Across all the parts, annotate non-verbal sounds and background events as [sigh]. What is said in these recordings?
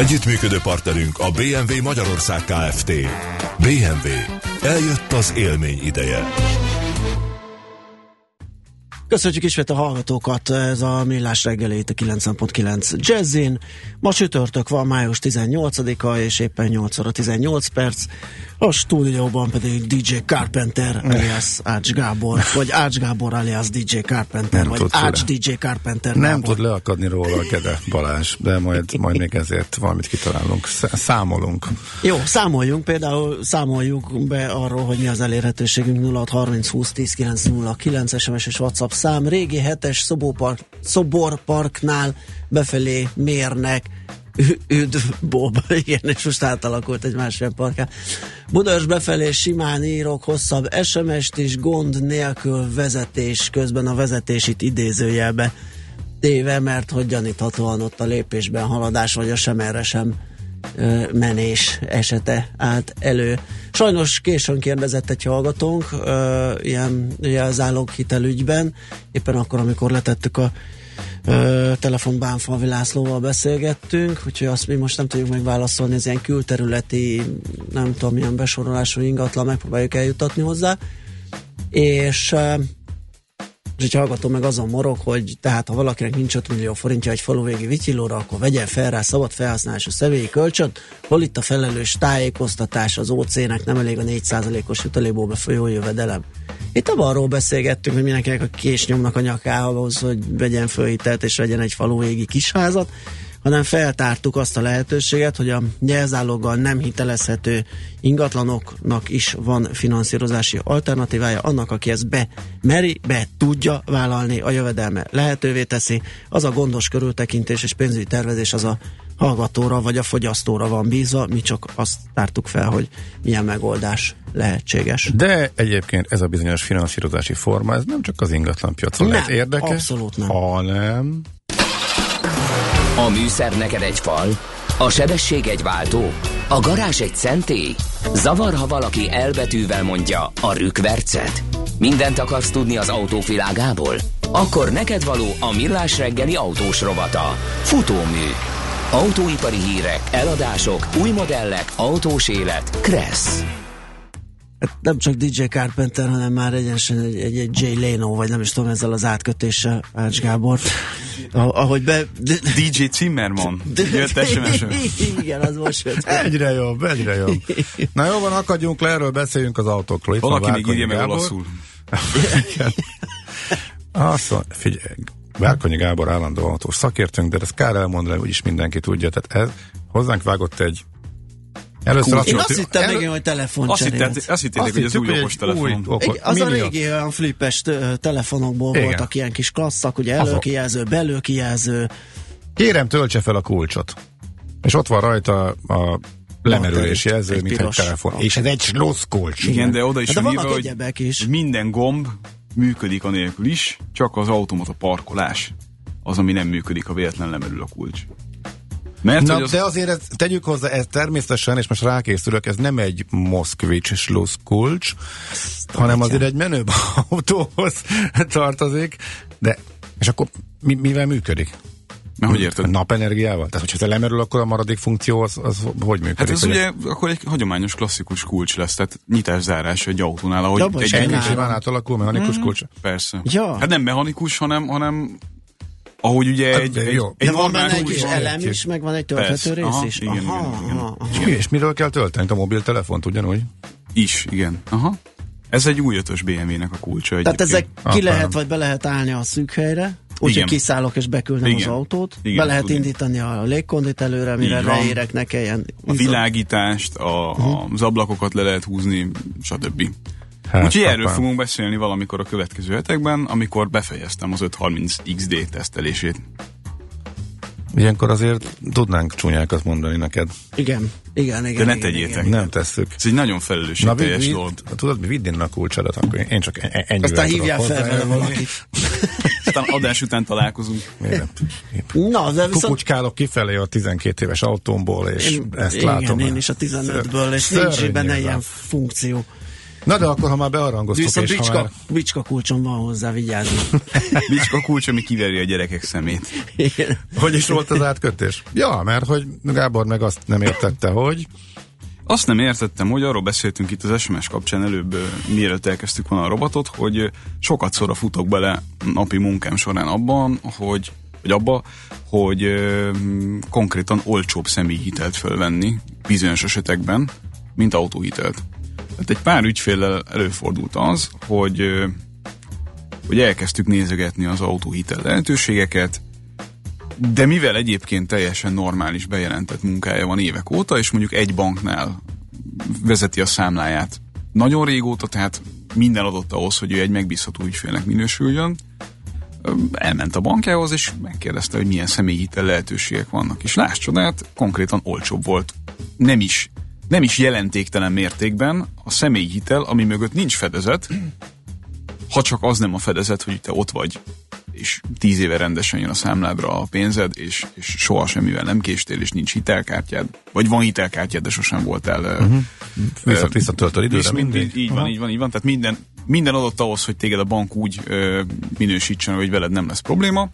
Együttműködő partnerünk a BMW Magyarország Kft. BMW. Eljött az élmény ideje. Köszönjük ismét a hallgatókat, ez a Millás reggelét a 90.9 Jazzin. Ma csütörtök van, május 18-a, és éppen 8 óra 18 perc. A stúdióban pedig DJ Carpenter alias Ács Gábor, vagy Ács Gábor alias DJ Carpenter, Nem vagy Ács le. DJ Carpenter Nem Gábor. tud leakadni róla a Gede Balázs, de majd, majd még ezért valamit kitalálunk. Sz- Számolunk. Jó, számoljunk, például számoljuk be arról, hogy mi az elérhetőségünk 0630 20 10 909 SMS és WhatsApp szám. Régi hetes Szoborpark, Szoborparknál befelé mérnek Üdv Bob, [laughs] igen, és most átalakult egy másik parká. Budaörs befelé simán írok hosszabb SMS-t is, gond nélkül vezetés, közben a vezetését idézőjelbe téve, mert hogy gyaníthatóan ott a lépésben haladás, vagy a sem erre sem menés esete állt elő. Sajnos későn kérdezett egy hallgatónk ö, ilyen jelzáloghitelügyben, éppen akkor, amikor letettük a ö, telefon Bánfalvi Lászlóval beszélgettünk, úgyhogy azt mi most nem tudjuk megválaszolni, ez ilyen külterületi, nem tudom, milyen besorolású ingatlan, megpróbáljuk eljutatni hozzá. És ö, és egy hallgató meg azon morog, hogy tehát ha valakinek nincs 5 millió forintja egy faluvégi vityilóra, akkor vegyen fel rá szabad felhasználású személyi kölcsönt. Hol itt a felelős tájékoztatás az OC-nek nem elég a 4%-os jutalékból befolyó jövedelem. Itt abban arról beszélgettünk, hogy mindenkinek a kés nyomnak a nyakához, hogy vegyen fölhitelt és vegyen egy faluvégi kisházat, hanem feltártuk azt a lehetőséget, hogy a jelzáloggal nem hitelezhető ingatlanoknak is van finanszírozási alternatívája, annak, aki ezt be meri, be tudja vállalni, a jövedelme lehetővé teszi, az a gondos körültekintés és pénzügyi tervezés az a hallgatóra vagy a fogyasztóra van bízva, mi csak azt tártuk fel, hogy milyen megoldás lehetséges. De egyébként ez a bizonyos finanszírozási forma, ez nem csak az ingatlan piacon Nem, lehet érdekes, abszolút nem. hanem A műszer neked egy fal, a sebesség egy váltó, a garázs egy szentély. Zavar, ha valaki elbetűvel mondja a rükvercet. Mindent akarsz tudni az autók világából? Akkor neked való a millás reggeli autós rovata. Futómű. Autóipari hírek, eladások, új modellek, autós élet. Kressz. Hát nem csak DJ Carpenter, hanem már egyenesen egy, egy, egy Jay Leno, vagy nem is tudom, ezzel az átkötéssel, Ács Gábor. Ah- Ahogy be... DJ Zimmerman. Jött sms Igen, az most jött. egyre jobb, egyre jobb. Na jó van, akadjunk le, erről beszéljünk az autókról. Itt Valaki még írja meg olaszul. Azt mondja, figyelj, Várkonyi Gábor állandó autós szakértőnk, de ezt kár elmondani, úgyis mindenki tudja. Tehát ez hozzánk vágott egy Először azt Én azt hittem elő- még, hogy telefon Azt, hittet, azt hittétek, hogy ez új egy okos telefon. okos- az a mini- régi olyan flippes telefonokból Igen. voltak ilyen kis klasszak, ugye előkijelző, belőkijelző, Kérem, töltse fel a kulcsot. És ott van rajta a lemerülés jelző, egy mint egy telefon. És ez egy slossz kulcs. Igen, de oda is de van írva, hogy is. minden gomb működik anélkül is, csak az automata parkolás az, ami nem működik, ha véletlen lemerül a kulcs. Mert Na, az, de azért ezt, tegyük hozzá, ez természetesen, és most rákészülök, ez nem egy Moszkvics slusz kulcs, hanem azért egy menőbb autóhoz tartozik, de és akkor mi, mivel működik? mert hogy érted? Napenergiával? Tehát, hogyha te lemerül, akkor a maradék funkció az, az hogy működik? Hát ez ugye akkor egy hagyományos klasszikus kulcs lesz, tehát nyitás-zárás egy autónál, ahogy is egy, Ennyi simán átalakul, mechanikus kulcs? Persze. Ja. Hát nem mechanikus, hanem, hanem ahogy ugye Hát, egy, egy, jó. egy de van benne egy kis elem is, meg van egy tölthető rész Aha, is. igen, igen, aha, igen. aha, aha. És, mi, és miről kell tölteni? A mobiltelefont ugyanúgy? Is, igen. Aha. Ez egy új ötös BMW-nek a kulcsa Tehát ezek egyébként. ki lehet, vagy be lehet állni a szűk helyre, úgyhogy Igen. kiszállok és beküldöm Igen. az autót. Igen, be lehet tudni. indítani a légkondit előre, mire leérek, ne kelljen. A világítást, a, a, az ablakokat le lehet húzni, stb. Hát, Úgyhogy erről apám. fogunk beszélni valamikor a következő hetekben, amikor befejeztem az 530 XD tesztelését. Ilyenkor azért tudnánk csúnyákat mondani neked. Igen, igen, igen. De ne igen, tegyétek. igen. Nem tesszük. Ez egy nagyon Na, felelősségteljes dolog. tudod, mi vidd innen a kulcsodat, akkor én- csak e- ennyivel Aztán tudok hívjál fel vele valakit. [laughs] Aztán adás után találkozunk. Miért? Na, de viszont... Kukucskálok kifelé a 12 éves autómból, és Én, ezt igen, látom. én is a 15-ből, és nincs benne ilyen funkció. Na de akkor, ha már bearangoztuk, Viszont és ha bicska, már... bicska kulcsom van hozzá, vigyázni. [laughs] Bicska kulcs, ami kiveri a gyerekek szemét. Igen. Hogy is volt az átkötés? Ja, mert hogy Gábor meg azt nem értette, hogy Azt nem értettem, hogy arról beszéltünk itt az SMS kapcsán előbb, mielőtt elkezdtük volna a robotot, hogy sokat szóra futok bele napi munkám során abban, hogy vagy abba, hogy ö, konkrétan olcsóbb személyhitelt fölvenni bizonyos esetekben, mint autóhitelt. Tehát egy pár ügyféllel előfordult az, hogy, hogy elkezdtük nézegetni az autóhitel lehetőségeket, de mivel egyébként teljesen normális bejelentett munkája van évek óta, és mondjuk egy banknál vezeti a számláját nagyon régóta, tehát minden adott ahhoz, hogy ő egy megbízható ügyfélnek minősüljön, elment a bankjához, és megkérdezte, hogy milyen személyhitel lehetőségek vannak. És láss csodát, konkrétan olcsóbb volt. Nem is, nem is jelentéktelen mértékben a személyhitel, ami mögött nincs fedezet, ha csak az nem a fedezet, hogy te ott vagy, és tíz éve rendesen jön a számládra a pénzed, és, és soha semmivel nem késtél, és nincs hitelkártyád, vagy van hitelkártyád, de sosem voltál uh-huh. visszat, visszatöltöd időre Visz, mind, mindig. így van, így van, így van. Tehát minden, minden adott ahhoz, hogy téged a bank úgy ö, minősítsen, hogy veled nem lesz probléma.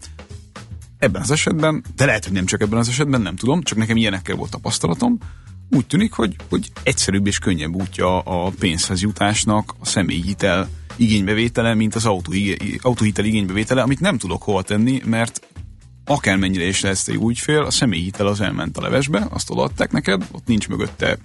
Ebben az esetben, de lehet, hogy nem csak ebben az esetben, nem tudom, csak nekem ilyenekkel volt tapasztalatom, úgy tűnik, hogy, hogy egyszerűbb és könnyebb útja a pénzhez jutásnak a személyhitel igénybevétele, mint az autó, autóhitel igénybevétele, amit nem tudok hova tenni, mert akármennyire is lesz egy ügyfél, a személyhitel az elment a levesbe, azt odaadták neked, ott nincs mögötte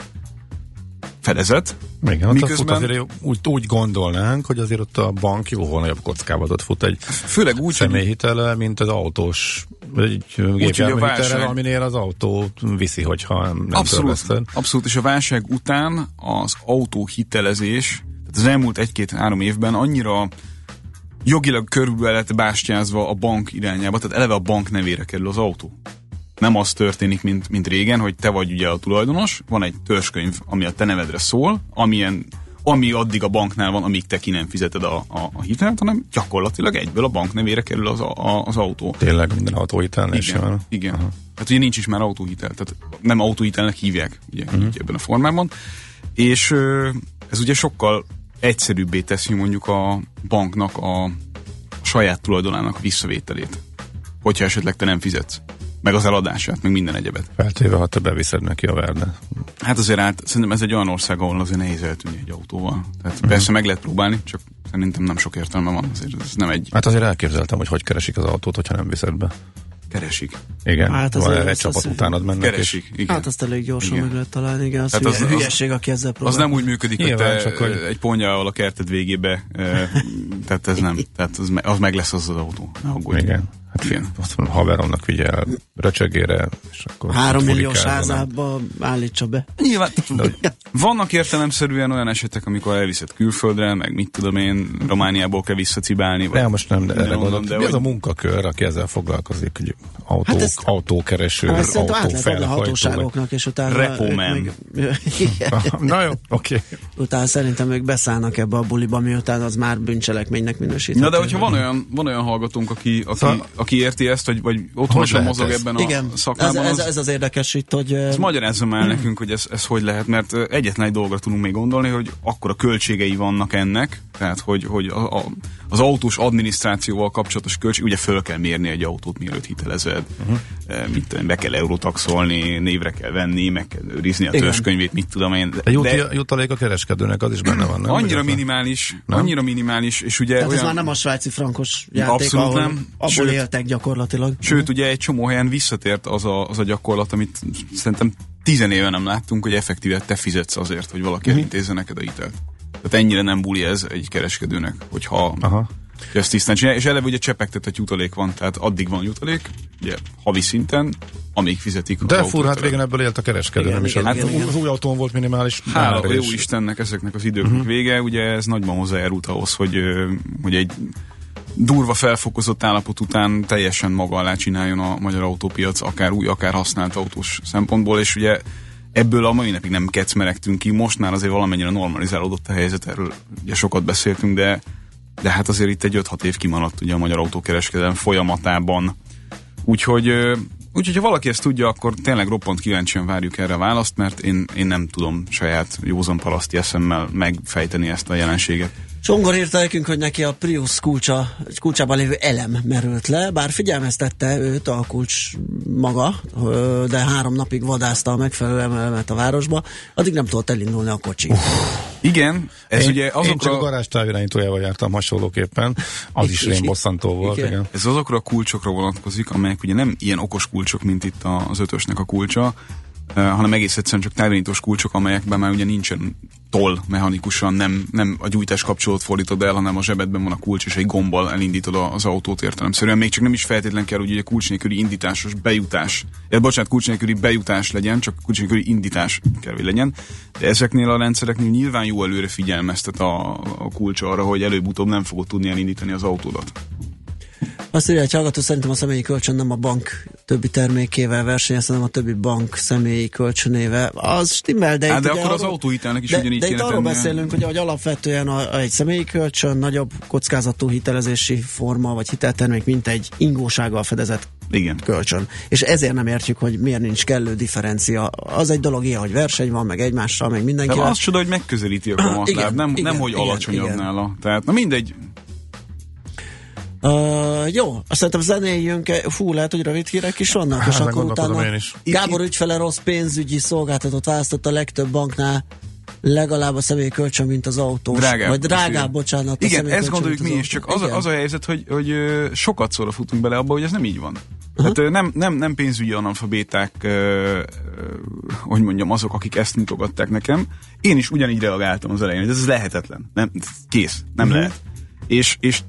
fedezet. Igen, Miközben- azért úgy, úgy gondolnánk, hogy azért ott a bank jóval nagyobb kockázat fut egy Főleg úgy, hogy személyhitele, mint az autós egy gépjárműhitele, válság- aminél az autó viszi, hogyha nem Abszolút, törleszted. abszolút, és a válság után az autóhitelezés, tehát az elmúlt egy-két-három évben annyira jogilag körülbelül lett bástyázva a bank irányába, tehát eleve a bank nevére kerül az autó. Nem az történik, mint, mint régen, hogy te vagy ugye a tulajdonos, van egy törzskönyv, ami a te nevedre szól, amilyen, ami addig a banknál van, amíg te ki nem fizeted a, a, a hitelt, hanem gyakorlatilag egyből a bank nevére kerül az, a, az autó. Tényleg minden autóhitelnél is van. igen. Hát ugye nincs is már autóhitel, tehát nem autóhitelnek hívják ugye, uh-huh. ebben a formában. És ez ugye sokkal egyszerűbbé teszi mondjuk a banknak a saját tulajdonának a visszavételét. Hogyha esetleg te nem fizetsz. Meg az eladását, meg minden egyebet. Feltéve, ha te beviszed neki a verde. Hát azért át, szerintem ez egy olyan ország, ahol azért nehéz eltűnni egy autóval. Tehát uh-huh. persze meg lehet próbálni, csak szerintem nem sok értelme van. Azért ez nem egy Hát azért elképzeltem, hogy hogy keresik az autót, hogyha nem viszed be. keresik. Igen, Hát azért van egy azt csapat utánad mennek. Keresik, És igen. Hát azt elég gyorsan Igen. meg lehet találni, igen. Az, hát az- az, az- hülyeség, aki ezzel Az próbál. nem úgy működik, hogy Nyilván, te csak hogy- egy ponyával a kerted végébe, e, tehát ez nem, tehát az, me- az meg lesz az az autó. Ne aggódj. Igen. Hát Igen. azt mondom, haveromnak vigyel röcsögére, és akkor... Három furikázzanak. házába állítsa be. Nyilván, vannak értelemszerűen olyan esetek, amikor elviszed külföldre, meg mit tudom én, Romániából kell visszacibálni. Vagy Nem, most nem, de erre gondolok. de Mi az hogy- a munkakör, aki ezzel foglalkozik, hogy autó, Hát ezt- autókereső, Hát a autófelhajtó. vagy- hatóságoknak, és utána... Repo ők man. meg- Igen. Na jó, oké. utána szerintem ők beszállnak ebbe a buliba, miután az már bűncselekménynek minősíthető. Na de hogyha van olyan, van olyan hallgatónk, aki, aki, Szóval- aki érti ezt, vagy, vagy otthonosan lehet mozog ez? ebben a Igen, ez, szakmában, ez, az, ez az érdekes itt, hogy... Ez magyarázza már nekünk, hogy ez, ez hogy lehet, mert egyetlen egy dolgra tudunk még gondolni, hogy akkora költségei vannak ennek, tehát hogy, hogy a, a, az autós adminisztrációval kapcsolatos költség, ugye föl kell mérni egy autót, mielőtt hitelezed, uh-huh. mit tudom, be kell eurotaxolni, névre kell venni, meg kell őrizni a törzskönyvét, mit tudom én. A jut, jutalék a kereskedőnek az is benne van, nem? annyira a- minimális, Nem? annyira minimális, és ugye Tehát ez olyan... már nem a svájci frankos játék, Abszolút ahol nem. abból Sőt- éltek gyakorlatilag. Sőt, ugye egy csomó helyen visszatért az a, az a gyakorlat, amit szerintem tizen éve nem láttunk, hogy effektíve te fizetsz azért, hogy valaki Mhm. elintézze neked a hitelt. Tehát ennyire nem buli ez egy kereskedőnek, hogyha Aha. hogy ezt tisztán csinálja. És eleve ugye csepegtetett jutalék van, tehát addig van jutalék, ugye havi szinten, amíg fizetik az De fur, hát régen ebből élt a kereskedő, Igen, nem is igen, az, igen, igen. az új autón volt minimális. Hála jó Istennek ezeknek az időknek uh-huh. vége, ugye ez nagyban hozzájárult ahhoz, hogy, hogy egy durva felfokozott állapot után teljesen maga alá csináljon a magyar autópiac, akár új, akár használt autós szempontból, és ugye ebből a mai napig nem kecmeregtünk ki, most már azért valamennyire normalizálódott a helyzet, erről ugye sokat beszéltünk, de, de hát azért itt egy 5-6 év kimaradt ugye a magyar autókereskedelem folyamatában. Úgyhogy Úgyhogy ha valaki ezt tudja, akkor tényleg roppant kíváncsian várjuk erre a választ, mert én, én nem tudom saját józan paraszti eszemmel megfejteni ezt a jelenséget. Csongor írta nekünk, hogy neki a Prius kulcsa, kulcsában lévő elem merült le, bár figyelmeztette őt a kulcs maga, de három napig vadászta a megfelelő elemet a városba, addig nem tudott elindulni a kocsi. Uh. Igen, ez én, ugye azokra... Én csak a garázs távirányítójával jártam hasonlóképpen, az is bosszantó volt. Igen. igen. Ez azokra a kulcsokra vonatkozik, amelyek ugye nem ilyen okos kulcsok, mint itt az ötösnek a kulcsa, hanem egész egyszerűen csak távirányítós kulcsok, amelyekben már ugye nincsen toll mechanikusan, nem, nem a gyújtás kapcsolót fordítod el, hanem a zsebedben van a kulcs, és egy gombbal elindítod az autót értelemszerűen. Még csak nem is feltétlen kell, hogy ugye kulcs nélküli indításos bejutás, ja, bocsánat, kulcs nélküli bejutás legyen, csak kulcs nélküli indítás kell, hogy legyen. De ezeknél a rendszereknél nyilván jó előre figyelmeztet a, a kulcs arra, hogy előbb-utóbb nem fogod tudni elindítani az autódat. Azt írja, hogy hallgató szerintem a személyi kölcsön nem a bank többi termékével versenyez, hanem a többi bank személyi kölcsönével. Az stimmel, de hát, de akkor arról, az autóhitelnek is de, ugyanígy de itt arról beszélünk, hogy, hogy alapvetően a, a, egy személyi kölcsön nagyobb kockázatú hitelezési forma, vagy hiteltermék, mint egy ingósággal fedezett igen. kölcsön. És ezért nem értjük, hogy miért nincs kellő differencia. Az egy dolog ilyen, hogy verseny van, meg egymással, meg mindenkivel. De az csoda, hogy megközelíti a kamatláb, nem, igen, nem hogy igen, alacsonyabb igen. nála. Tehát, na mindegy, Uh, jó, azt szerintem zenéljünk, fú, lehet, hogy rövid hírek is vannak, hát, és akkor utána én is. Gábor ügyfele rossz pénzügyi szolgáltatót választott a legtöbb banknál, legalább a személyi kölcsön, mint az autó. Drágább. Vagy drágább, bocsánat. Igen, ezt gondoljuk mi is, csak az, az a helyzet, hogy, hogy sokat szóra futunk bele abba, hogy ez nem így van. Uh-huh. Tehát nem, nem, nem pénzügyi analfabéták, hogy mondjam, azok, akik ezt mutogatták nekem. Én is ugyanígy reagáltam az elején, hogy ez lehetetlen. Nem, kész, nem uh-huh. lehet. És, és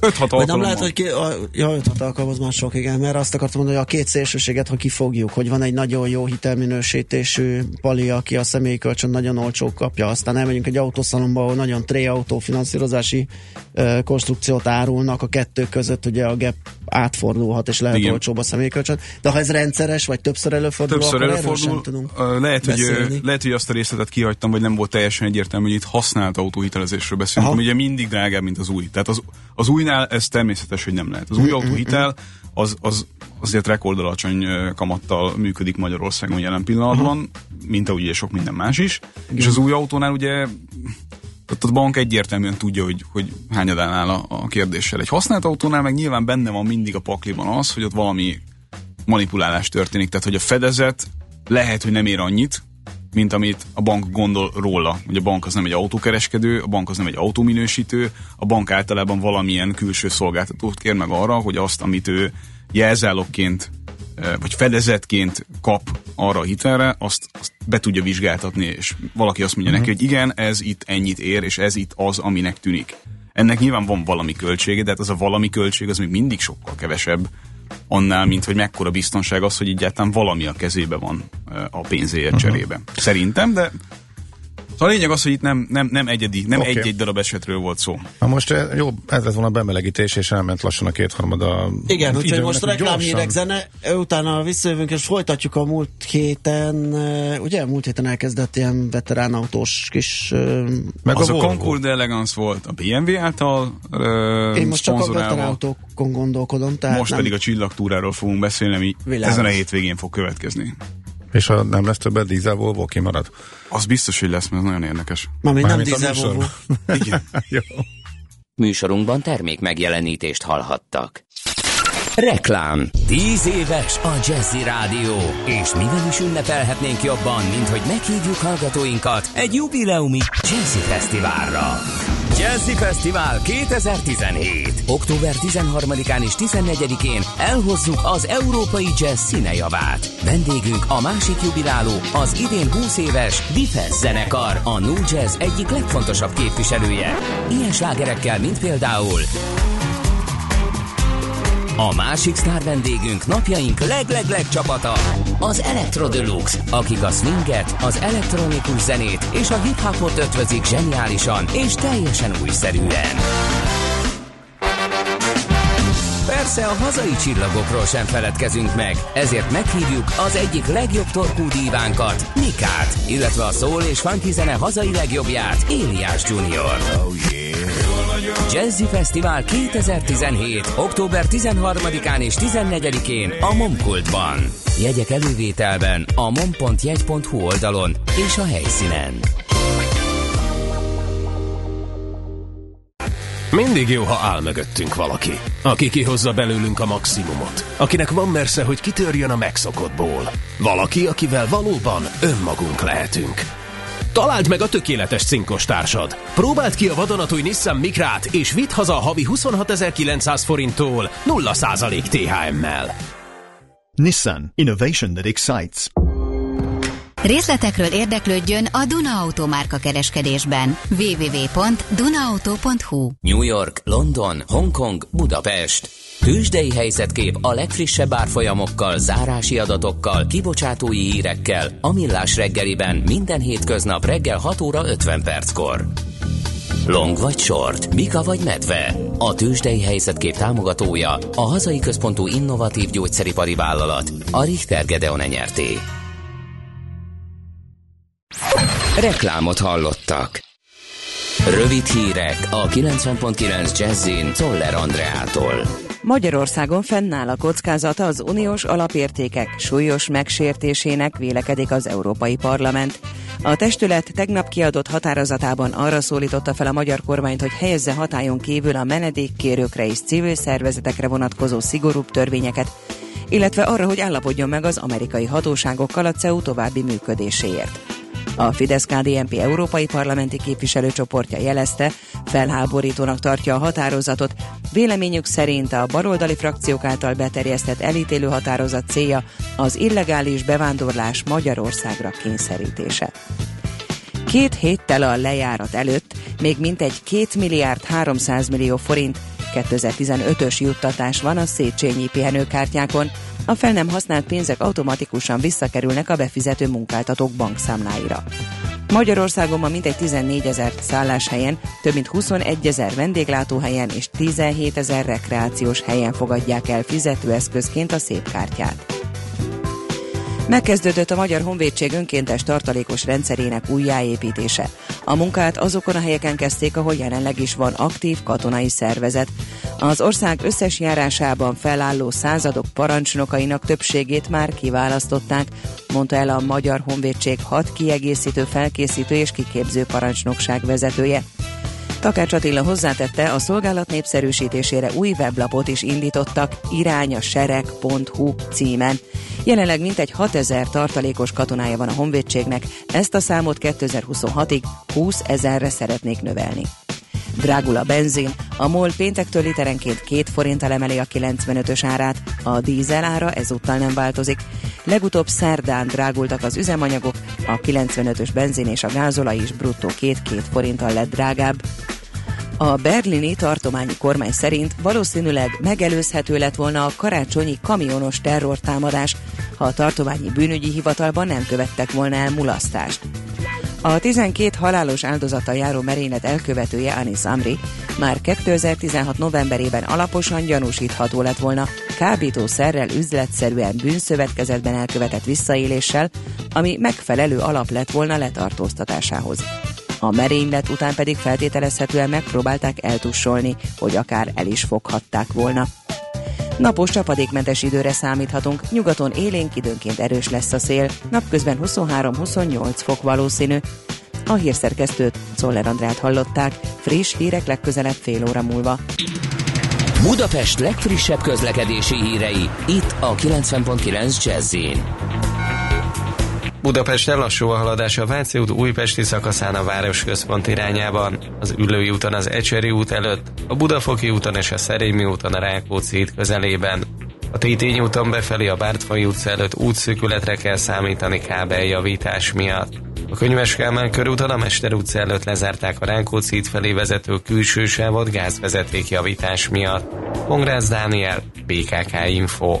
5-6 alkalommal. nem lehet, hogy ki, a, ja, 5-6 alkalom az már sok, igen, mert azt akartam mondani, hogy a két szélsőséget, ha kifogjuk, hogy van egy nagyon jó hitelminősítésű pali, aki a személyi kölcsön nagyon olcsó kapja, aztán elmegyünk egy autószalomba, ahol nagyon tré autó finanszírozási uh, konstrukciót árulnak, a kettő között ugye a gap átfordulhat, és lehet Igen. olcsóbb a személykölcsön. De ha ez rendszeres, vagy többször előfordul, többször akkor előfordul, sem tudunk lehet, hogy, lehet, hogy azt a részletet kihagytam, vagy nem volt teljesen egyértelmű, hogy itt használt autóhitelezésről beszélünk, ami ugye mindig drágább, mint az új. Tehát az, az újnál ez természetes, hogy nem lehet. Az új autóhitel az, az azért rekordalacsony kamattal működik Magyarországon jelen pillanatban, uh-huh. mint ahogy sok minden más is. Igen. És az új autónál ugye tehát a bank egyértelműen tudja, hogy, hogy hányadán áll a, a kérdéssel. Egy használt autónál meg nyilván benne van mindig a pakliban az, hogy ott valami manipulálás történik. Tehát, hogy a fedezet lehet, hogy nem ér annyit, mint amit a bank gondol róla. Ugye a bank az nem egy autókereskedő, a bank az nem egy autóminősítő, a bank általában valamilyen külső szolgáltatót kér meg arra, hogy azt, amit ő jelzálogként vagy fedezetként kap arra a hitelre, azt, azt be tudja vizsgáltatni, és valaki azt mondja neki, hogy igen, ez itt ennyit ér, és ez itt az, aminek tűnik. Ennek nyilván van valami költsége, de hát az a valami költség az még mindig sokkal kevesebb annál, mint hogy mekkora biztonság az, hogy egyáltalán valami a kezébe van a pénzéért cserébe. Szerintem, de Szóval a lényeg az, hogy itt nem, nem, nem egyedi, nem okay. egy-egy darab esetről volt szó. Na most eh, jó, ez lett volna a bemelegítés, és elment lassan a kétharmada. Igen, úgyhogy most reklámhírek zene, utána visszajövünk, és folytatjuk a múlt héten, ugye múlt héten elkezdett ilyen veterán autós kis... Meg az a, a Concord Elegance volt a BMW által uh, Én most csak a veterán autókon gondolkodom. Tehát most nem... pedig a csillagtúráról fogunk beszélni, ami Világos. ezen a hétvégén fog következni. És ha nem lesz többet dízel Volvo, kimarad? Az biztos, hogy lesz, mert ez nagyon érdekes. Mármint nem dízel Volvo. [laughs] Igen. Jó. Műsorunkban termék megjelenítést hallhattak. Reklám. Tíz éves a Jazzy Rádió, és mivel is ünnepelhetnénk jobban, mint hogy meghívjuk hallgatóinkat egy jubileumi Jazzy Fesztiválra. Jazzy Fesztivál 2017. Október 13-án és 14-én elhozzuk az európai jazz színejavát. Vendégünk a másik jubiláló, az idén 20 éves Difes zenekar, a New Jazz egyik legfontosabb képviselője. Ilyen slágerekkel, mint például a másik sztár vendégünk napjaink leglegleg csapata, az Electro Deluxe, akik a swinget, az elektronikus zenét és a hip-hopot ötvözik zseniálisan és teljesen újszerűen. Persze a hazai csillagokról sem feledkezünk meg, ezért meghívjuk az egyik legjobb torkú dívánkat, Nikát, illetve a szól és funky zene hazai legjobbját, Éliás Junior. Oh yeah. Jazzy Fesztivál 2017. október 13-án és 14-én a Momkultban. Jegyek elővételben a mom.jegy.hu oldalon és a helyszínen. Mindig jó, ha áll mögöttünk valaki, aki kihozza belőlünk a maximumot, akinek van mersze, hogy kitörjön a megszokottból. Valaki, akivel valóban önmagunk lehetünk. Találd meg a tökéletes cinkos társad. Próbáld ki a vadonatúj Nissan Mikrát, és vidd haza a havi 26.900 forinttól 0% THM-mel. Nissan. Innovation that excites. Részletekről érdeklődjön a Duna Auto márka kereskedésben. www.dunaauto.hu New York, London, Hongkong, Budapest. Tőzsdei helyzetkép a legfrissebb árfolyamokkal, zárási adatokkal, kibocsátói hírekkel, a millás reggeliben minden hétköznap reggel 6 óra 50 perckor. Long vagy short, Mika vagy medve. A tőzsdei helyzetkép támogatója, a hazai központú innovatív gyógyszeripari vállalat, a Richter Gedeon nyerté. Reklámot hallottak. Rövid hírek a 90.9 Jazzin Toller Andreától. Magyarországon fennáll a kockázata az uniós alapértékek súlyos megsértésének vélekedik az Európai Parlament. A testület tegnap kiadott határozatában arra szólította fel a magyar kormányt, hogy helyezze hatályon kívül a menedékkérőkre és civil szervezetekre vonatkozó szigorúbb törvényeket, illetve arra, hogy állapodjon meg az amerikai hatóságokkal a CEU további működéséért. A Fidesz-KDNP európai parlamenti képviselőcsoportja jelezte, felháborítónak tartja a határozatot. Véleményük szerint a baloldali frakciók által beterjesztett elítélő határozat célja az illegális bevándorlás Magyarországra kényszerítése. Két héttel a lejárat előtt még mintegy 2 milliárd 300 millió forint 2015-ös juttatás van a Széchenyi pihenőkártyákon, a fel nem használt pénzek automatikusan visszakerülnek a befizető munkáltatók bankszámláira. Magyarországon ma mintegy 14 ezer szálláshelyen, több mint 21 ezer vendéglátóhelyen és 17 ezer rekreációs helyen fogadják el fizetőeszközként a szép kártyát. Megkezdődött a Magyar Honvédség önkéntes tartalékos rendszerének újjáépítése. A munkát azokon a helyeken kezdték, ahol jelenleg is van aktív katonai szervezet. Az ország összes járásában felálló századok parancsnokainak többségét már kiválasztották, mondta el a Magyar Honvédség hat kiegészítő, felkészítő és kiképző parancsnokság vezetője. Takács Attila hozzátette, a szolgálat népszerűsítésére új weblapot is indítottak irányasereg.hu címen. Jelenleg mintegy 6000 tartalékos katonája van a honvédségnek, ezt a számot 2026-ig 20 ezerre szeretnék növelni. Drágul a benzin, a MOL péntektől literenként 2 forinttal emeli a 95-ös árát, a dízel ára ezúttal nem változik. Legutóbb szerdán drágultak az üzemanyagok, a 95-ös benzin és a gázolaj is bruttó 2-2 forinttal lett drágább. A berlini tartományi kormány szerint valószínűleg megelőzhető lett volna a karácsonyi kamionos terrortámadás, ha a tartományi bűnügyi hivatalban nem követtek volna el mulasztást. A 12 halálos áldozata járó merénylet elkövetője Anis Amri már 2016 novemberében alaposan gyanúsítható lett volna kábítószerrel üzletszerűen bűnszövetkezetben elkövetett visszaéléssel, ami megfelelő alap lett volna letartóztatásához. A merénylet után pedig feltételezhetően megpróbálták eltussolni, hogy akár el is foghatták volna. Napos csapadékmentes időre számíthatunk, nyugaton élénk időnként erős lesz a szél, napközben 23-28 fok valószínű. A hírszerkesztőt, Szoller Andrát hallották, friss hírek legközelebb fél óra múlva. Budapest legfrissebb közlekedési hírei, itt a 90.9 jazz Budapest lassú a haladás a Váci út újpesti szakaszán a városközpont irányában, az Ülői úton az Ecseri út előtt, a Budafoki úton és a Szerémi úton a Rákóczi út közelében. A Tétény úton befelé a Bártfai utca előtt útszűkületre kell számítani kábeljavítás miatt. A Könyves Kálmán körúton a Mester utca előtt lezárták a Rákóczi felé vezető külső sávot gázvezeték javítás miatt. Pongrász Dániel, BKK Info.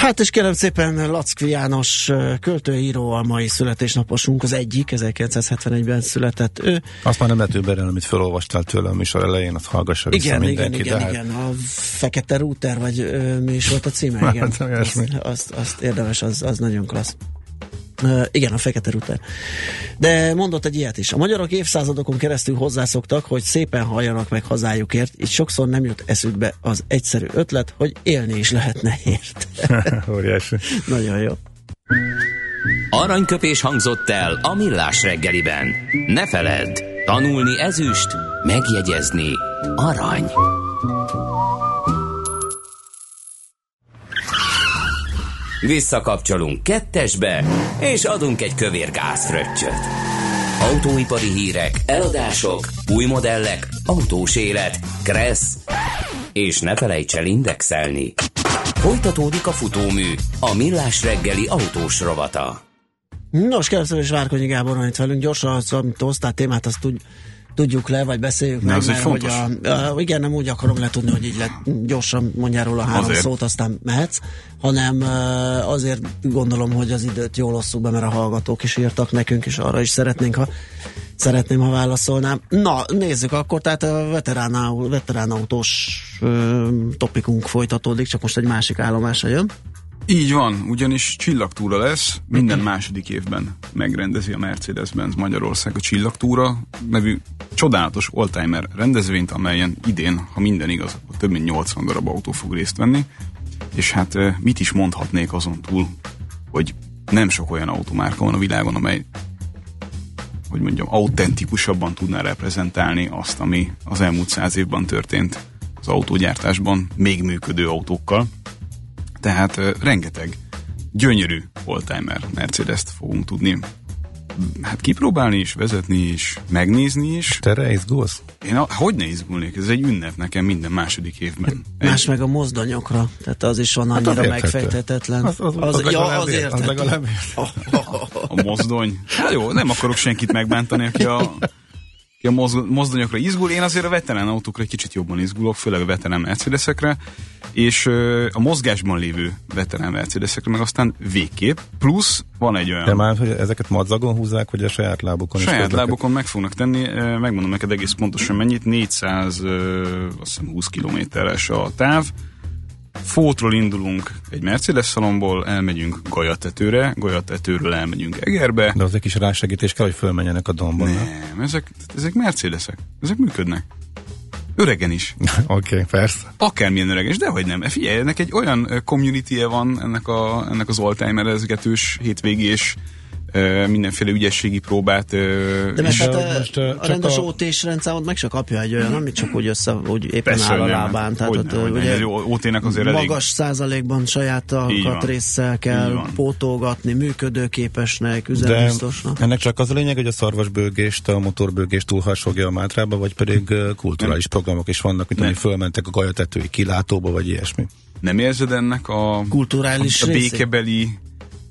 Hát és kérem szépen Lackvi János költőíró a mai születésnaposunk, az egyik, 1971-ben született ő. Azt már nem lehet többen, amit felolvastál tőlem a műsor elején, azt hallgassa vissza igen, mindenki. Igen, igen, hát... igen, a Fekete Router, vagy ö, mi is volt a címe, igen. [laughs] Hát, azt, azt, azt érdemes, az, az nagyon klassz. Uh, igen, a fekete ruter. De mondott egy ilyet is. A magyarok évszázadokon keresztül hozzászoktak, hogy szépen halljanak meg hazájukért, így sokszor nem jut eszükbe az egyszerű ötlet, hogy élni is lehetne ért. [laughs] Óriási. Nagyon jó. Aranyköpés hangzott el a millás reggeliben. Ne feledd, tanulni ezüst, megjegyezni arany. Visszakapcsolunk kettesbe, és adunk egy kövér gázfröccsöt. Autóipari hírek, eladások, új modellek, autós élet, kressz, és ne felejts el indexelni. Folytatódik a futómű, a millás reggeli autós rovata. Nos, keresztül és Várkonyi Gábor van itt velünk. Gyorsan, amit hoztál témát, azt tud, tudjuk le, vagy beszéljük Na, meg, mert hogy a, a, igen, nem úgy akarom letudni, hogy így le, gyorsan mondjál róla három Azért. szót, aztán mehetsz, hanem azért gondolom, hogy az időt jól osszuk be, mert a hallgatók is írtak nekünk, és arra is szeretnénk, ha szeretném, ha válaszolnám. Na, nézzük akkor, tehát a veterán, veterán autós topikunk folytatódik, csak most egy másik állomásra jön. Így van, ugyanis csillagtúra lesz, minden második évben megrendezi a Mercedes-Benz Magyarország a csillagtúra nevű csodálatos oldtimer rendezvényt, amelyen idén, ha minden igaz, több mint 80 darab autó fog részt venni, és hát eh, mit is mondhatnék azon túl, hogy nem sok olyan automárka van a világon, amely hogy mondjam, autentikusabban tudná reprezentálni azt, ami az elmúlt száz évben történt az autógyártásban még működő autókkal. Tehát ö, rengeteg gyönyörű oldtimer Mercedes-t fogunk tudni hát kipróbálni is, vezetni is, megnézni is. Te erre izgulsz? Én a, hogy ne izgulnék? Ez egy ünnep nekem minden második évben. Más meg a mozdonyokra, tehát az is van Hát az annyira érthető. megfejtetetlen. Az- az- az ja, az ér- az érthető. legalább [laughs] A mozdony. Hát jó, nem akarok senkit megbántani, aki a, aki a moz, mozdonyokra izgul. Én azért a veterán autókra egy kicsit jobban izgulok, főleg a veterán Mercedesekre, és a mozgásban lévő veterán Mercedesekre, meg aztán végképp. Plusz van egy olyan... De már, hogy ezeket madzagon húzzák, vagy a saját lábukon is Saját közlekednek? lábokon meg fognak tenni, megmondom neked egész pontosan mennyit, 400, ö, azt hiszem 20 kilométeres a táv. Fótról indulunk egy Mercedes szalomból, elmegyünk Gajatetőre, Gajatetőről elmegyünk Egerbe. De az egy kis rásegítés kell, hogy fölmenjenek a dombon. nem? Nem, ezek, ezek Mercedesek, ezek működnek. Öregen is. [laughs] Oké, okay, persze. Akármilyen öregen is, de hogy nem. Figyelj, ennek egy olyan community van ennek, a, ennek az oldtimerezgetős hétvégés mindenféle ügyességi próbát. De mert hát a, most, a rendes a- OT-s rendszámot meg se kapja egy olyan, amit csak úgy össze, úgy éppen Persze, áll a hogy nem. lábán. Tehát Hogyne, ott, hogyne. ugye Egy OT-nek azért elég- magas százalékban saját alkatrészsel kell pótolgatni, működőképesnek, De üzembiztosnak. ennek csak az a lényeg, hogy a szarvasbőgést, a motorbőgést túlharsogja a Mátrába, vagy pedig kulturális programok is vannak, mint Nem. hogy fölmentek a gajatetői kilátóba, vagy ilyesmi. Nem érzed ennek a, Kulturális a részét? békebeli,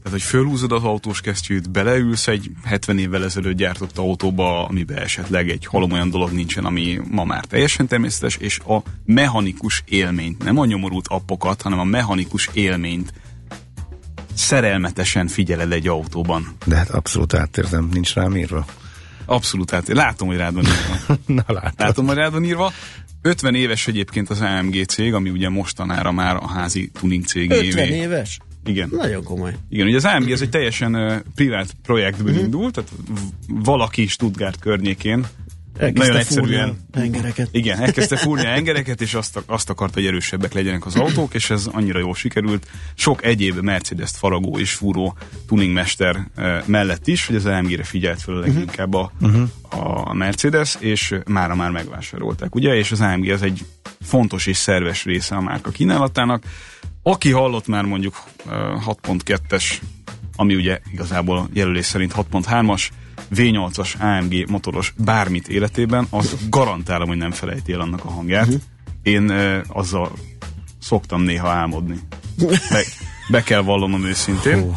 tehát hogy fölhúzod az autós kesztyűt, beleülsz egy 70 évvel ezelőtt gyártott autóba, amiben esetleg egy halom olyan dolog nincsen, ami ma már teljesen természetes, és a mechanikus élményt, nem a nyomorult appokat, hanem a mechanikus élményt szerelmetesen figyeled egy autóban. De hát abszolút átérzem, nincs rám írva. Abszolút, hát látom, hogy rád van írva. [laughs] Na látod. Látom, hogy rád van írva. 50 éves egyébként az AMG cég, ami ugye mostanára már a házi tuning cég 50 éves? Igen. Nagyon komoly. Igen, ugye az AMG ez egy teljesen uh, privát projektből Mhm. indult, tehát valaki Stuttgart környékén Elkezdte nagyon egyszerűen a hengereket. Igen, elkezdte fúrni a engereket, és azt, azt akarta, hogy erősebbek legyenek az autók, és ez annyira jól sikerült. Sok egyéb Mercedes-t faragó és fúró tuningmester mellett is, hogy az AMG-re figyelt föl leginkább a, a Mercedes, és mára már megvásárolták, ugye? És az AMG ez egy fontos és szerves része a márka kínálatának. Aki hallott már mondjuk eh, 6.2-es, ami ugye igazából jelölés szerint 6.3-as, V8-as AMG motoros bármit életében, az garantálom, hogy nem felejti el annak a hangját. Mhm. Én e, azzal szoktam néha álmodni. Be, be kell vallanom őszintén.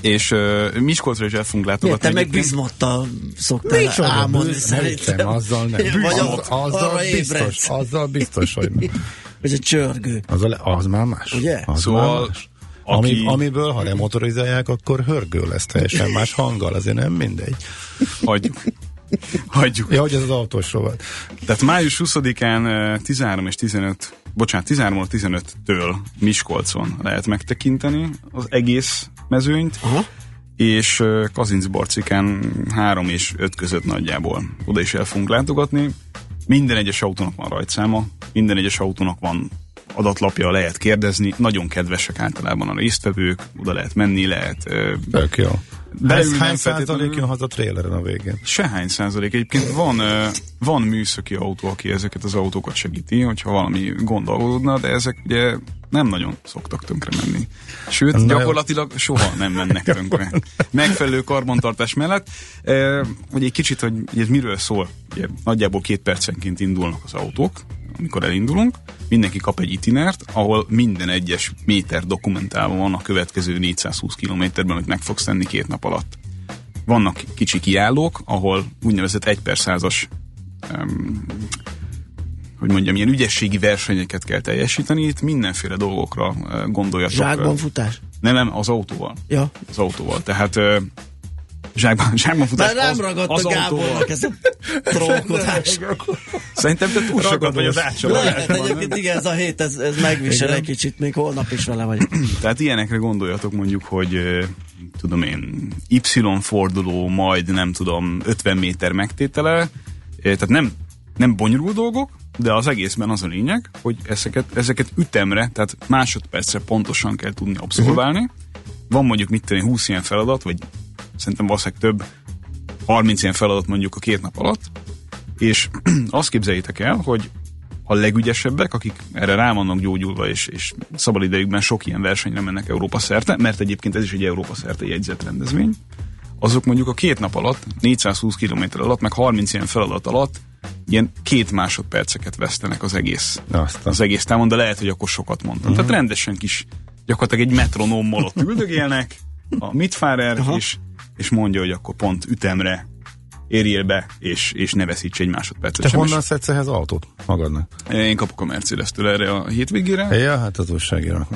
És uh, Miskolcra is el fogunk Miért látogatni. te meg bizmottal szoktál Micsoda álmodni szerintem. nem, azzal nem. Vagy Az- azzal biztos, azzal biztos, hogy nem. Vagy egy csörgő. Az, a le, az már más. Ugye? Az Szóval, már más. aki- Ami, amiből, ha remotorizálják, akkor hörgő lesz teljesen más hanggal, azért nem mindegy. Hagyjuk. Hagyjuk. Ja, hogy ez az autós rovat. Tehát május 20-án eh, 13 és 15, bocsánat, 13 15-től Miskolcon lehet megtekinteni az egész mezőnyt, Aha. és Kazincbarcikán 3 és 5 között nagyjából oda is el fogunk látogatni. Minden egyes autónak van rajtszáma, minden egyes autónak van adatlapja, lehet kérdezni, nagyon kedvesek általában a résztvevők, oda lehet menni, lehet eh, Tök jó. Beülni Ez hány százalék jön haza traileren a végén? Sehány százalék. Egyébként van, van műszaki autó, aki ezeket az autókat segíti, hogyha valami gondolódna, de ezek ugye nem nagyon szoktak tönkre menni. Sőt, jó. gyakorlatilag soha nem mennek [laughs] tönkre. Megfelelő karbantartás mellett. E, hogy egy kicsit, hogy ez miről szól. Ugye, nagyjából két percenként indulnak az autók, amikor elindulunk. Mindenki kap egy itinert, ahol minden egyes méter dokumentálva van a következő 420 kilométerben, amit meg fogsz tenni két nap alatt. Vannak kicsi kiállók, ahol úgynevezett 1 per százas um, hogy mondjam, ilyen ügyességi versenyeket kell teljesíteni, itt mindenféle dolgokra uh, gondoljatok. Zsákban futás? Nem, nem, az autóval. Ja. Az autóval. Tehát uh, zsákban, [laughs] zsákban futás Már rám az, ragadt az a autóval. Gábornak ez a trollkodás. [laughs] Szerintem te túl sokat vagy az Lehet egyébként igen, ez a hét, ez, ez megvisel egy kicsit, még holnap is vele vagy. [clears throat] Tehát ilyenekre gondoljatok mondjuk, hogy tudom én, Y forduló, majd nem tudom, 50 méter megtétele. Tehát nem, nem bonyolult dolgok, de az egészben az a lényeg, hogy ezeket, ezeket ütemre, tehát másodpercre pontosan kell tudni abszolválni. Van mondjuk mit tenni 20 ilyen feladat, vagy szerintem valószínűleg több, 30 ilyen feladat mondjuk a két nap alatt, és [clears throat] azt képzeljétek el, hogy a legügyesebbek, akik erre rá vannak gyógyulva, és, és szabadidejükben sok ilyen versenyre mennek Európa szerte, mert egyébként ez is egy Európa szerte jegyzett rendezvény, azok mondjuk a két nap alatt, 420 km alatt, meg 30 ilyen feladat alatt ilyen két másodperceket vesztenek az egész, Aztán. az egész távon, de lehet, hogy akkor sokat mondtam. Uh-huh. Tehát rendesen kis, gyakorlatilag egy metronómmal ott üldögélnek, [laughs] a Mitfárer, és, és mondja, hogy akkor pont ütemre érjél be, és, és ne veszíts egy másodpercet Te sem. honnan szedsz ehhez autót magadnak? Én kapok a Mercedes-től erre a hétvégére, Ja, hát az újságíró.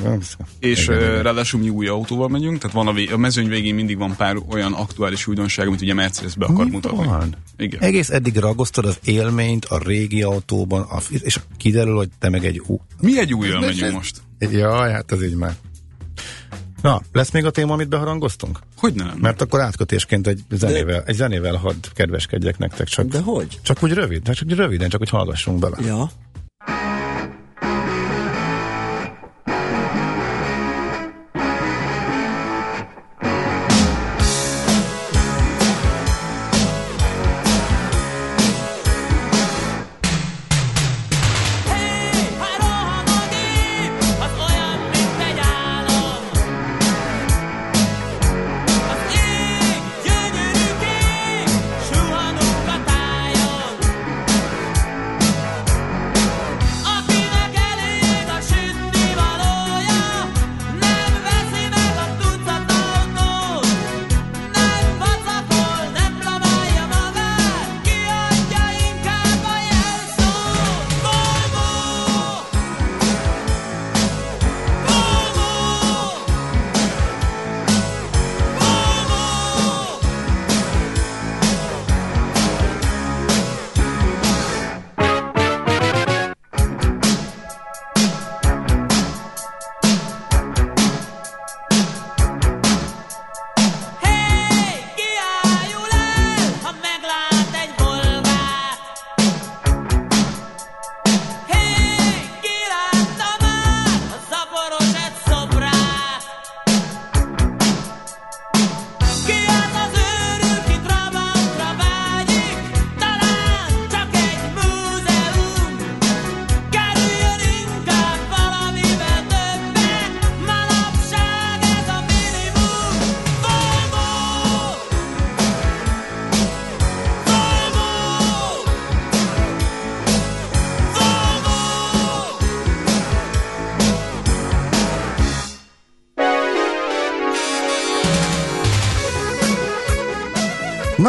és Igen, igen. ráadásul mi új autóval megyünk, tehát van a, vé- a mezőny végén mindig van pár olyan aktuális újdonság, amit ugye Mercedes be akar mutatni. Van. Igen. Egész eddig ragoztad az élményt a régi autóban, a, és kiderül, hogy te meg egy ú. Mi egy újjal megyünk most. Jaj, hát ez így már. Na, lesz még a téma, amit beharangoztunk? Hogy nem? Mert akkor átkötésként egy zenével, egy zenével hadd kedveskedjek nektek, csak, De hogy? csak úgy rövid, csak úgy röviden, csak hogy hallgassunk bele. Ja.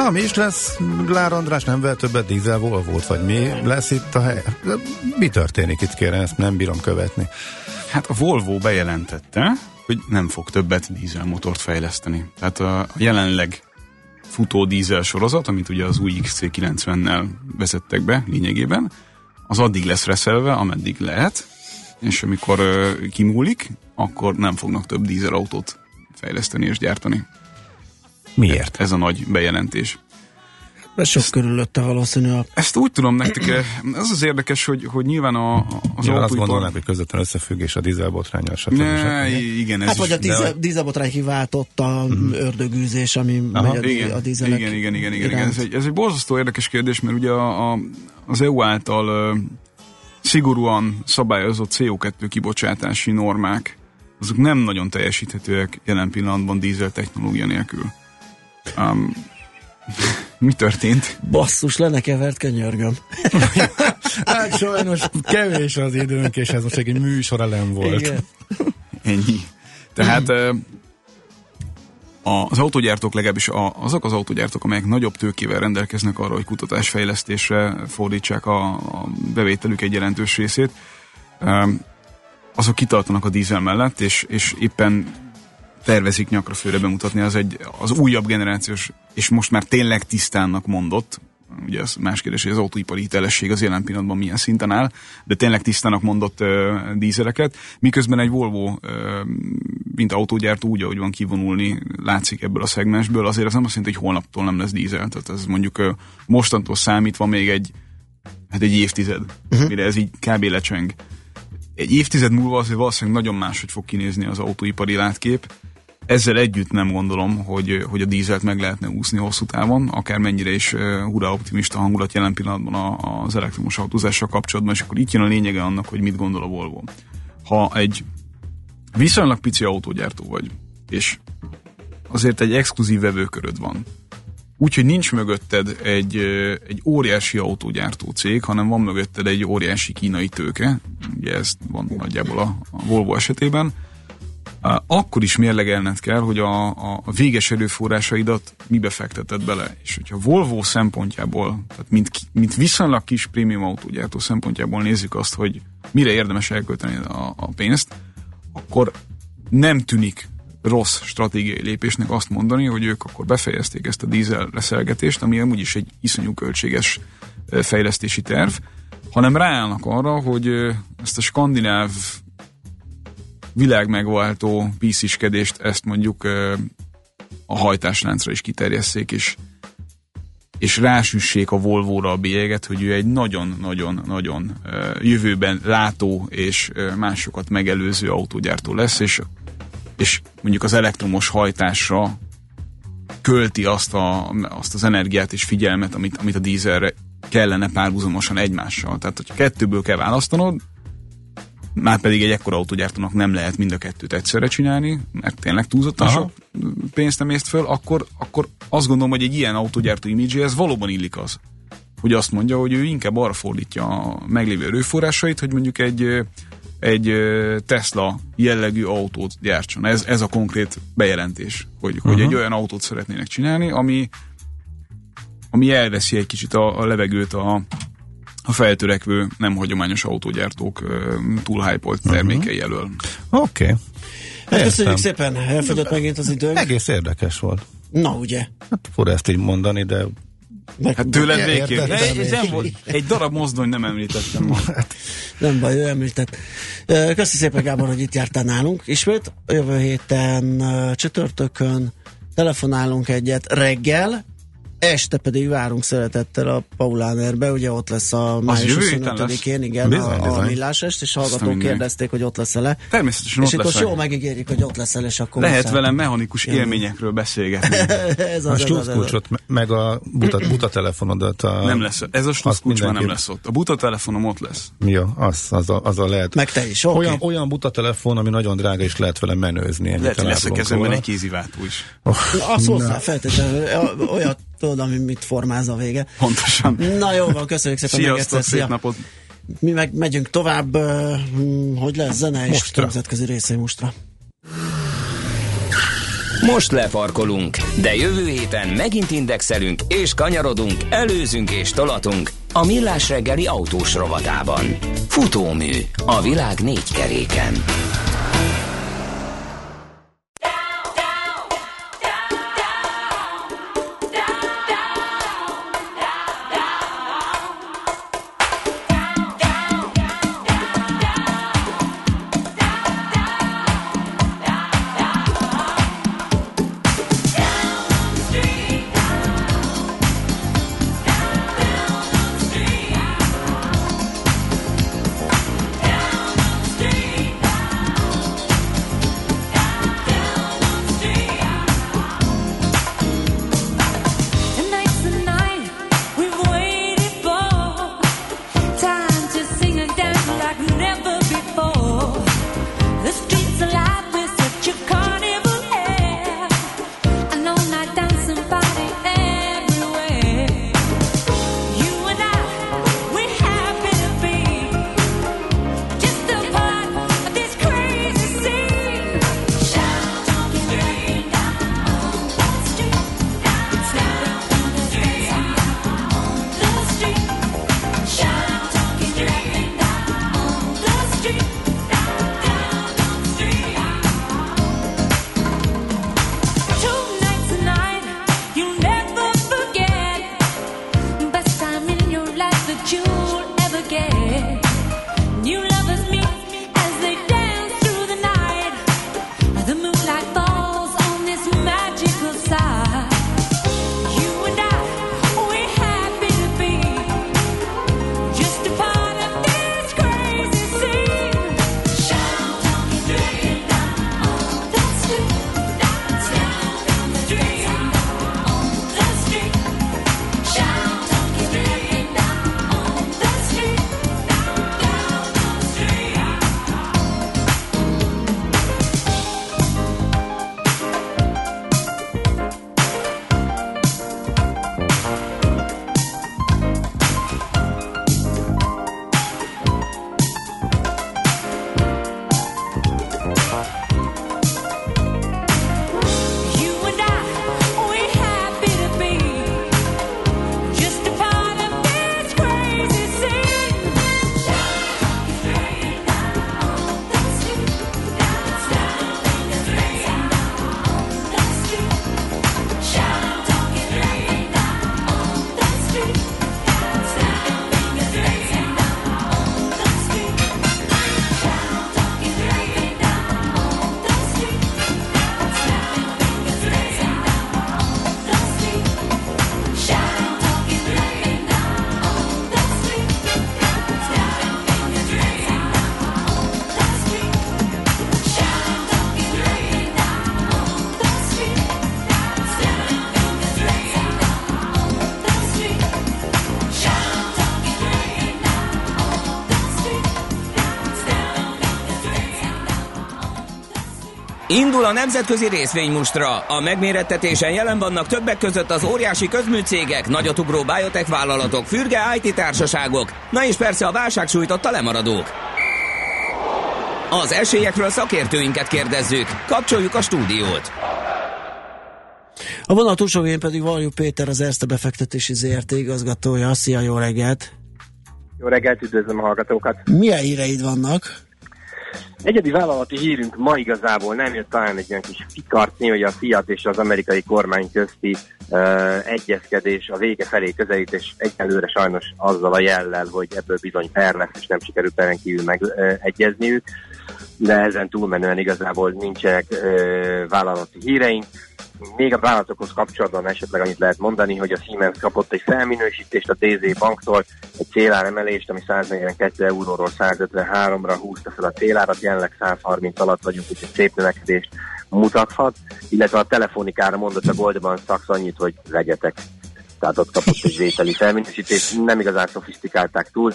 Na, mi is lesz? Lár András nem vett többet dízel volt, vagy mi lesz itt a hely? Mi történik itt, kérem, ezt nem bírom követni. Hát a Volvo bejelentette, hogy nem fog többet dízelmotort fejleszteni. Tehát a jelenleg futó dízel sorozat, amit ugye az új XC90-nel vezettek be lényegében, az addig lesz reszelve, ameddig lehet, és amikor uh, kimúlik, akkor nem fognak több dízelautót fejleszteni és gyártani. Miért? Ez a nagy bejelentés. Ez sok körülötte valószínű. A... Ezt úgy tudom nektek, ez az érdekes, hogy, hogy nyilván a, az ja, azt gondolnák, hogy közvetlen összefüggés a dízelbotrányal, stb. Ne, igen, ez hát is, vagy a dízel, hogy... dízelbotrány kiváltott a uh-huh. ördögűzés, ami Aha. megy a, igen, a dízelek igen, igen, igen, igen, igen. Ez, egy, ez egy borzasztó érdekes kérdés, mert ugye a, a, az EU által uh, szigorúan szabályozott CO2 kibocsátási normák, azok nem nagyon teljesíthetőek jelen pillanatban dízel technológia nélkül. Um, [laughs] mi történt? Basszus, lenne kevert, könyörgöm. [laughs] hát sajnos kevés az időnk, és ez most egy műsor elem volt. Igen. Ennyi. Tehát az autógyártók legalábbis azok az autógyártók, amelyek nagyobb tőkével rendelkeznek arra, hogy kutatásfejlesztésre fordítsák a, a bevételük egy jelentős részét, azok kitartanak a dízel mellett, és, és éppen tervezik nyakra főre bemutatni, az egy az újabb generációs, és most már tényleg tisztánnak mondott, ugye az más kérdés, hogy az autóipari hitelesség az jelen pillanatban milyen szinten áll, de tényleg tisztának mondott uh, dízeleket, miközben egy Volvo, uh, mint autógyártó úgy, ahogy van kivonulni, látszik ebből a szegmensből, azért az nem azt jelenti, hogy holnaptól nem lesz dízel, tehát ez mondjuk uh, mostantól számítva még egy, hát egy évtized, uh-huh. mire ez így kb. lecseng. Egy évtized múlva azért valószínűleg nagyon máshogy fog kinézni az autóipari látkép, ezzel együtt nem gondolom, hogy, hogy a dízelt meg lehetne úszni hosszú távon, akár mennyire is hurra optimista hangulat jelen pillanatban az elektromos autózással kapcsolatban, és akkor itt jön a lényege annak, hogy mit gondol a Volvo. Ha egy viszonylag pici autógyártó vagy, és azért egy exkluzív vevőköröd van, Úgyhogy nincs mögötted egy, egy óriási autógyártó cég, hanem van mögötted egy óriási kínai tőke, ugye ez van nagyjából a, a Volvo esetében, akkor is mérlegelned kell, hogy a, a, a véges erőforrásaidat mibe fekteted bele. És hogyha Volvo szempontjából, tehát mint, mint viszonylag kis prémium autógyártó szempontjából nézzük azt, hogy mire érdemes elkölteni a, a pénzt, akkor nem tűnik rossz stratégiai lépésnek azt mondani, hogy ők akkor befejezték ezt a dízel reszelgetést, ami amúgy is egy iszonyú költséges fejlesztési terv, hanem ráállnak arra, hogy ezt a skandináv világmegváltó pisziskedést ezt mondjuk a hajtásláncra is kiterjesszék, és, és rásüssék a Volvo-ra a bélyeget, hogy ő egy nagyon-nagyon-nagyon jövőben látó és másokat megelőző autógyártó lesz, és, és mondjuk az elektromos hajtásra költi azt, a, azt az energiát és figyelmet, amit, amit a dízelre kellene párhuzamosan egymással. Tehát, hogyha kettőből kell választanod, már pedig egy ekkora autógyártónak nem lehet mind a kettőt egyszerre csinálni, mert tényleg túlzottan Aha. sok pénzt nem észt föl, akkor, akkor azt gondolom, hogy egy ilyen autógyártó ez valóban illik az, hogy azt mondja, hogy ő inkább arra fordítja a meglévő erőforrásait, hogy mondjuk egy, egy Tesla jellegű autót gyártson. Ez, ez a konkrét bejelentés, hogy, uh-huh. hogy egy olyan autót szeretnének csinálni, ami, ami elveszi egy kicsit a, a levegőt a, a feltörekvő, nem hagyományos autógyártók túl hype termékei elől. Oké. Okay. Hát köszönjük szépen, elfogyott megint az időnk. Egész érdekes volt. Na ugye. Hát fura ezt így mondani, de meg, hát tőled végképp. Egy darab mozdony nem említettem ma. Hát, nem baj, ő említett. Köszönjük szépen, Gábor, hogy itt jártál nálunk. Ismét jövő héten csütörtökön telefonálunk egyet reggel, Este pedig várunk szeretettel a Paulánerbe, ugye ott lesz a május 25-én, igen, bizony, a, a millás est, és hallgatók kérdezték, hogy ott lesz-e le. Természetesen és ott most jól megígérjük, hogy ott lesz és akkor Lehet velem mechanikus igen. élményekről beszélgetni. [laughs] ez az, a sluszkulcsot, meg a buta, buta telefonodat. A, nem lesz, ez a sluszkulcs már nem lesz ott. A buta telefonom ott lesz. Ja, az, az, a, az a lehet. Meg te is, okay. olyan, olyan buta telefon, ami nagyon drága, és lehet vele menőzni. Lehet, hogy lesz a kezemben egy kéziváltó is. Oh, azt hozzá feltétlenül, olyat tudod, ami mit formáz a vége. Pontosan. Na jó van, köszönjük szépen Sziasztok. Szép napot. Mi meg megyünk tovább, hogy lesz zene és nemzetközi részei mostra. Most lefarkolunk, de jövő héten megint indexelünk és kanyarodunk, előzünk és tolatunk a Millás reggeli autós rovatában. Futómű a világ négy keréken. Indul a nemzetközi részvénymustra. A megmérettetésen jelen vannak többek között az óriási közműcégek, nagyotugró biotech vállalatok, fürge IT társaságok, na és persze a válság sújtotta lemaradók. Az esélyekről szakértőinket kérdezzük. Kapcsoljuk a stúdiót. A vonal túlsó végén pedig Varjú Péter, az Erste befektetési ZRT igazgatója. Szia, jó reggelt! Jó reggelt, üdvözlöm a hallgatókat! Milyen híreid vannak? Egyedi vállalati hírünk ma igazából nem jött talán egy ilyen kis fikarcni, hogy a Fiat és az amerikai kormány közti uh, egyezkedés a vége felé közelít, és egyelőre sajnos azzal a jellel, hogy ebből bizony per lesz, és nem sikerült peren kívül megegyezniük, de ezen túlmenően igazából nincsenek uh, vállalati híreink. Még a vállalatokhoz kapcsolatban esetleg annyit lehet mondani, hogy a Siemens kapott egy felminősítést a DZ banktól, egy céláremelést, ami 142 euróról 153-ra húzta fel a célárat, jelenleg 130 alatt vagyunk, úgyhogy szép növekedést mutathat, illetve a telefonikára mondott a Goldman Sachs annyit, hogy legyetek. Tehát ott kapott egy vételi felminősítést, nem igazán szofisztikálták túl,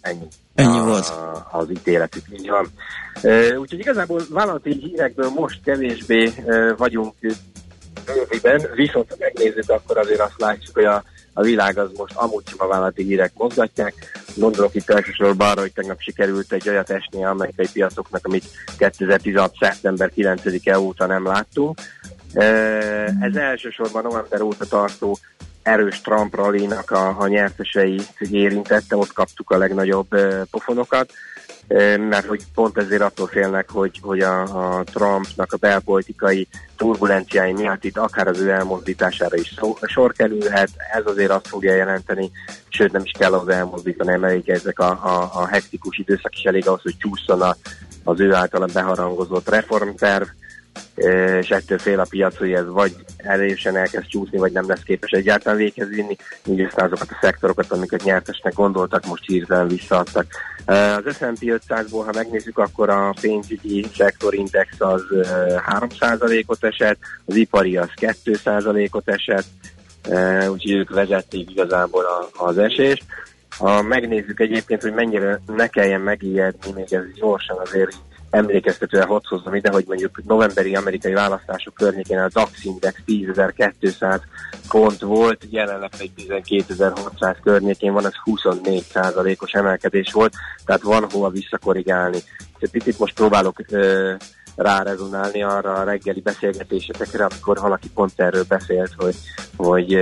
ennyi. Ennyi a, volt. Az ítéletük, így van. Úgyhogy igazából vállalati hírekből most kevésbé vagyunk bőviben, viszont ha megnézzük, akkor azért azt látjuk, hogy a, a világ az most amúgy sem a vállalati hírek mozgatják. Gondolok itt elsősorban arra, hogy tegnap sikerült egy olyat esni az amerikai piacoknak, amit 2016. szeptember 9-e óta nem láttunk. Ez elsősorban november óta tartó erős Trump rallinak a, a nyertesei érintette, ott kaptuk a legnagyobb pofonokat, mert hogy pont ezért attól félnek, hogy, hogy a, a Trumpnak a belpolitikai turbulenciái miatt itt akár az ő elmozdítására is szó, sor kerülhet, ez azért azt fogja jelenteni, sőt nem is kell az elmozdítani, mert ezek a, a, a hektikus időszak is elég ahhoz, hogy csúszson az ő általa beharangozott reformterv, és ettől fél a piac, hogy ez vagy erősen elkezd csúszni, vagy nem lesz képes egyáltalán véghez vinni, így aztán azokat a szektorokat, amiket nyertesnek gondoltak, most hirtelen visszaadtak. Az S&P 500-ból, ha megnézzük, akkor a pénzügyi szektorindex az 3%-ot esett, az ipari az 2%-ot esett, úgyhogy ők vezették igazából az esést. Ha megnézzük egyébként, hogy mennyire ne kelljen megijedni, még ez gyorsan azért emlékeztetően hadd hozzam ide, hogy mondjuk novemberi amerikai választások környékén a DAX Index 10.200 pont volt, jelenleg egy 12.600 környékén van, ez 24 os emelkedés volt, tehát van hova visszakorrigálni. Picit most próbálok ö, rárezonálni arra a reggeli beszélgetésetekre, amikor valaki pont erről beszélt, hogy, hogy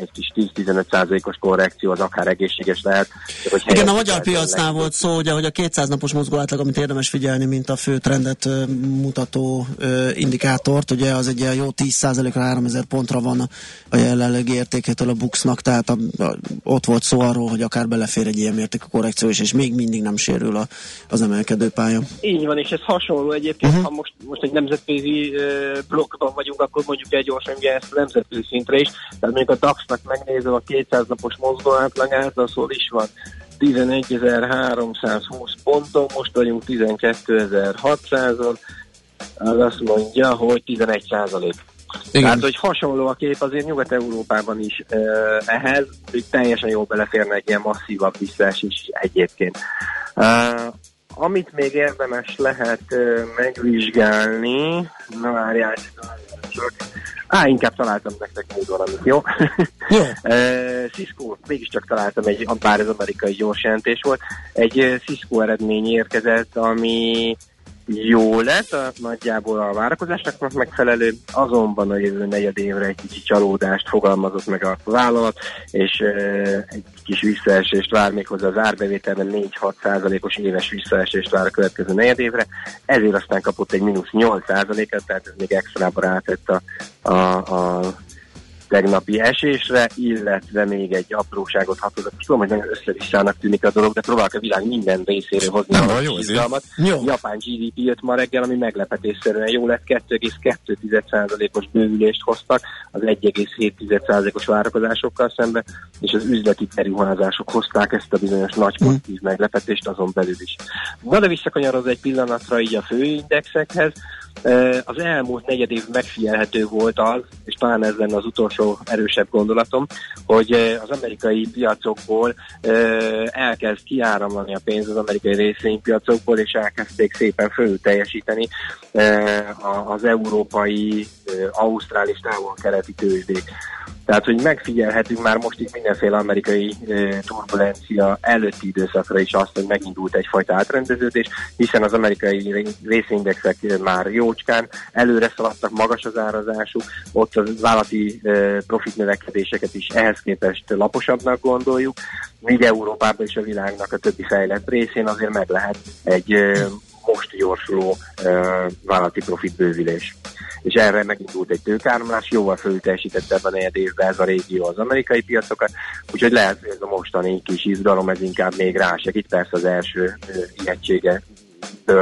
egy kis 10-15%-os korrekció az akár egészséges lehet. Hogy Igen, a magyar piacnál volt szó, ugye, hogy a 200 napos mozgó átlag, amit érdemes figyelni, mint a fő trendet mutató indikátort, ugye az egy jó 10%-ra 3000 pontra van a, a jelenlegi értékétől a Buxnak, tehát a, a, ott volt szó arról, hogy akár belefér egy ilyen mértékű korrekció is, és még mindig nem sérül a, az emelkedő pálya. Így van, és ez hasonló egyébként, uh-huh. Ha most, most egy nemzetközi blokkban vagyunk, akkor mondjuk egy gyorsan ugye ezt a nemzetközi szintre is, tehát mondjuk a DAX-nak megnézem a 200 napos mozgó átlagát, az hol is van 11.320 ponton, most vagyunk 12.600-on, az azt mondja, hogy 11 százalék. Tehát, hogy hasonló a kép azért Nyugat-Európában is uh, ehhez, hogy teljesen jól beleférne egy ilyen masszívabb visszaesés egyébként. Uh, amit még érdemes lehet megvizsgálni, na várjál, csak. Á, inkább találtam nektek még valamit, jó? [laughs] Jó. uh, Cisco, mégiscsak találtam egy, bár ez amerikai gyors jelentés volt, egy Cisco eredmény érkezett, ami jó lett, a, nagyjából a várakozásnak megfelelő, azonban a jövő negyed évre egy kicsi csalódást fogalmazott meg a vállalat, és egy kis visszaesést vár még hozzá az árbevételben 4-6 százalékos éves visszaesést vár a következő negyed évre, ezért aztán kapott egy mínusz 8 százaléket, tehát ez még extrába rátett a, a, a tegnapi esésre, illetve még egy apróságot hatózat. Tudom, hogy nagyon összevisszának tűnik a dolog, de próbálok a világ minden részéről hozni Nem a jó, izgalmat. Jó. Japán GDP jött ma reggel, ami meglepetésszerűen jó lett, 2,2%-os bővülést hoztak az 1,7%-os várakozásokkal szembe, és az üzleti beruházások hozták ezt a bizonyos nagy pozitív meglepetést azon belül is. Na de visszakanyarodva egy pillanatra így a főindexekhez, Az elmúlt negyed év megfigyelhető volt az, és talán ez lenne az utolsó erősebb gondolatom, hogy az amerikai piacokból elkezd kiáramlani a pénz az amerikai részvénypiacokból, és elkezdték szépen fölül teljesíteni az európai, ausztrál és távol-keleti tőzsdék. Tehát, hogy megfigyelhetünk már most itt mindenféle amerikai e, turbulencia előtti időszakra is azt, hogy megindult egyfajta átrendeződés, hiszen az amerikai ré- részindexek már jócskán előre szaladtak, magas az árazásuk, ott az vállalati e, profit növekedéseket is ehhez képest laposabbnak gondoljuk, míg Európában és a világnak a többi fejlett részén azért meg lehet egy e, most gyorsuló vállalati profit bővülés. És erre megindult egy tőkáramlás, jóval fölteljesítette ebben a negyed évben ez a régió az amerikai piacokat, úgyhogy lehet, hogy ez a mostani kis izgalom, ez inkább még rásegít, persze az első ből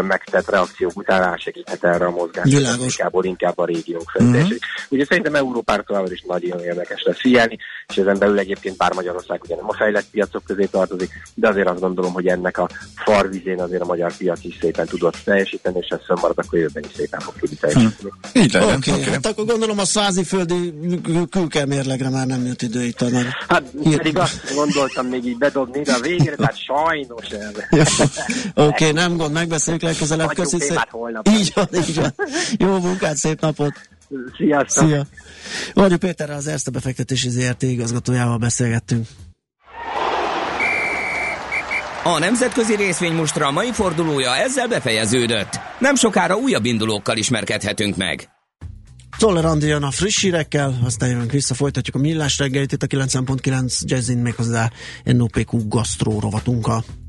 megtett reakciók után rásegíthet erre a mozgás. Világos. Inkább, inkább a régiók felteljesít. Ugye szerintem Európára továbbra is nagyon érdekes lesz figyelni, és ezen belül egyébként bár Magyarország ugye nem a fejlett piacok közé tartozik, de azért azt gondolom, hogy ennek a farvizén azért a magyar piac is szépen tudott teljesíteni, és ez fönnmarad, akkor jövőben is szépen fog tudni teljesíteni. Így legyen. Oké, okay, hát akkor gondolom a száziföldi kül- külkelmérlegre már nem jött idő itt a nagy... Hát pedig azt gondoltam még így bedobni, de a végére, tehát sajnos. Jó. Oké, okay, nem gond, megbeszéljük legközelebb. Köszi szépen. Így van, így van. Jó munkát, szép napot. Sziasztok! Szia. Vagyok Péterrel az Erste befektetési ZRT igazgatójával beszélgettünk. A nemzetközi részvénymustra mai fordulója ezzel befejeződött. Nem sokára újabb indulókkal ismerkedhetünk meg. Toller Andi jön a friss hírekkel, aztán jövünk vissza, folytatjuk a millás reggelit itt a 9.9 Jazzin méghozzá NOPQ gasztró rovatunkkal.